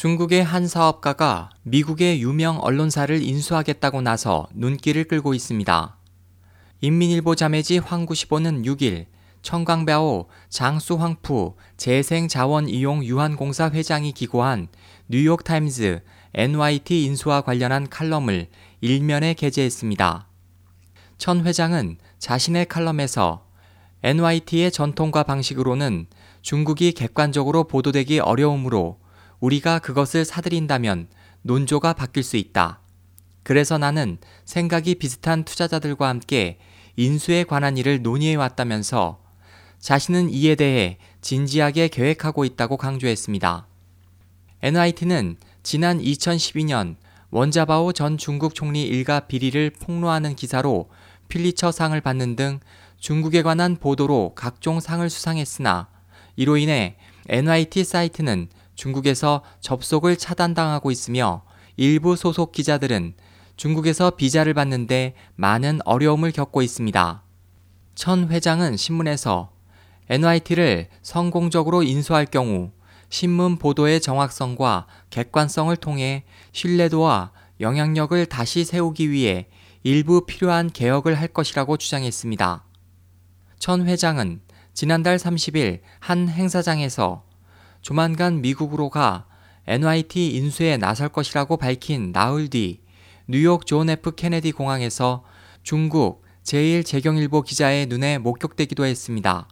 중국의 한 사업가가 미국의 유명 언론사를 인수하겠다고 나서 눈길을 끌고 있습니다. 인민일보 자매지 황구시보는 6일 청광배오 장수황푸 재생자원이용 유한공사 회장이 기고한 뉴욕타임즈 NYT 인수와 관련한 칼럼을 일면에 게재했습니다. 천 회장은 자신의 칼럼에서 NYT의 전통과 방식으로는 중국이 객관적으로 보도되기 어려우므로 우리가 그것을 사들인다면 논조가 바뀔 수 있다. 그래서 나는 생각이 비슷한 투자자들과 함께 인수에 관한 일을 논의해 왔다면서 자신은 이에 대해 진지하게 계획하고 있다고 강조했습니다. NIT는 지난 2012년 원자바오 전 중국 총리 일가 비리를 폭로하는 기사로 필리처 상을 받는 등 중국에 관한 보도로 각종 상을 수상했으나 이로 인해 NIT 사이트는 중국에서 접속을 차단당하고 있으며 일부 소속 기자들은 중국에서 비자를 받는데 많은 어려움을 겪고 있습니다. 천 회장은 신문에서 NYT를 성공적으로 인수할 경우 신문 보도의 정확성과 객관성을 통해 신뢰도와 영향력을 다시 세우기 위해 일부 필요한 개혁을 할 것이라고 주장했습니다. 천 회장은 지난달 30일 한 행사장에서 조만간 미국으로 가 NYT 인수에 나설 것이라고 밝힌 나흘 뒤 뉴욕 존 F 케네디 공항에서 중국 제1재경일보 기자의 눈에 목격되기도 했습니다.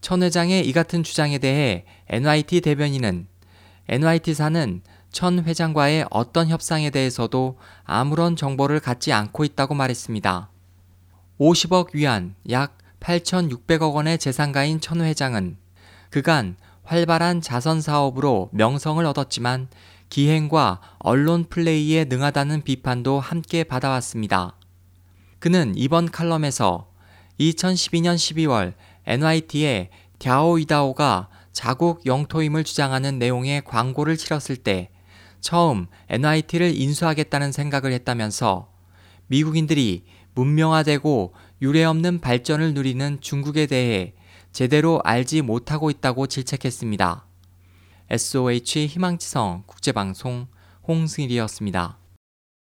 천 회장의 이 같은 주장에 대해 NYT 대변인은 NYT사는 천 회장과의 어떤 협상에 대해서도 아무런 정보를 갖지 않고 있다고 말했습니다. 50억 위안 약 8,600억 원의 재산가인 천 회장은 그간 활발한 자선 사업으로 명성을 얻었지만 기행과 언론 플레이에 능하다는 비판도 함께 받아왔습니다. 그는 이번 칼럼에서 2012년 12월 NYT에 갸오이다오가 자국 영토임을 주장하는 내용의 광고를 치렀을 때 처음 NYT를 인수하겠다는 생각을 했다면서 미국인들이 문명화되고 유례없는 발전을 누리는 중국에 대해 제대로 알지 못하고 있다고 질책했습니다. SOH 희망지성 국제방송 홍승일이었습니다.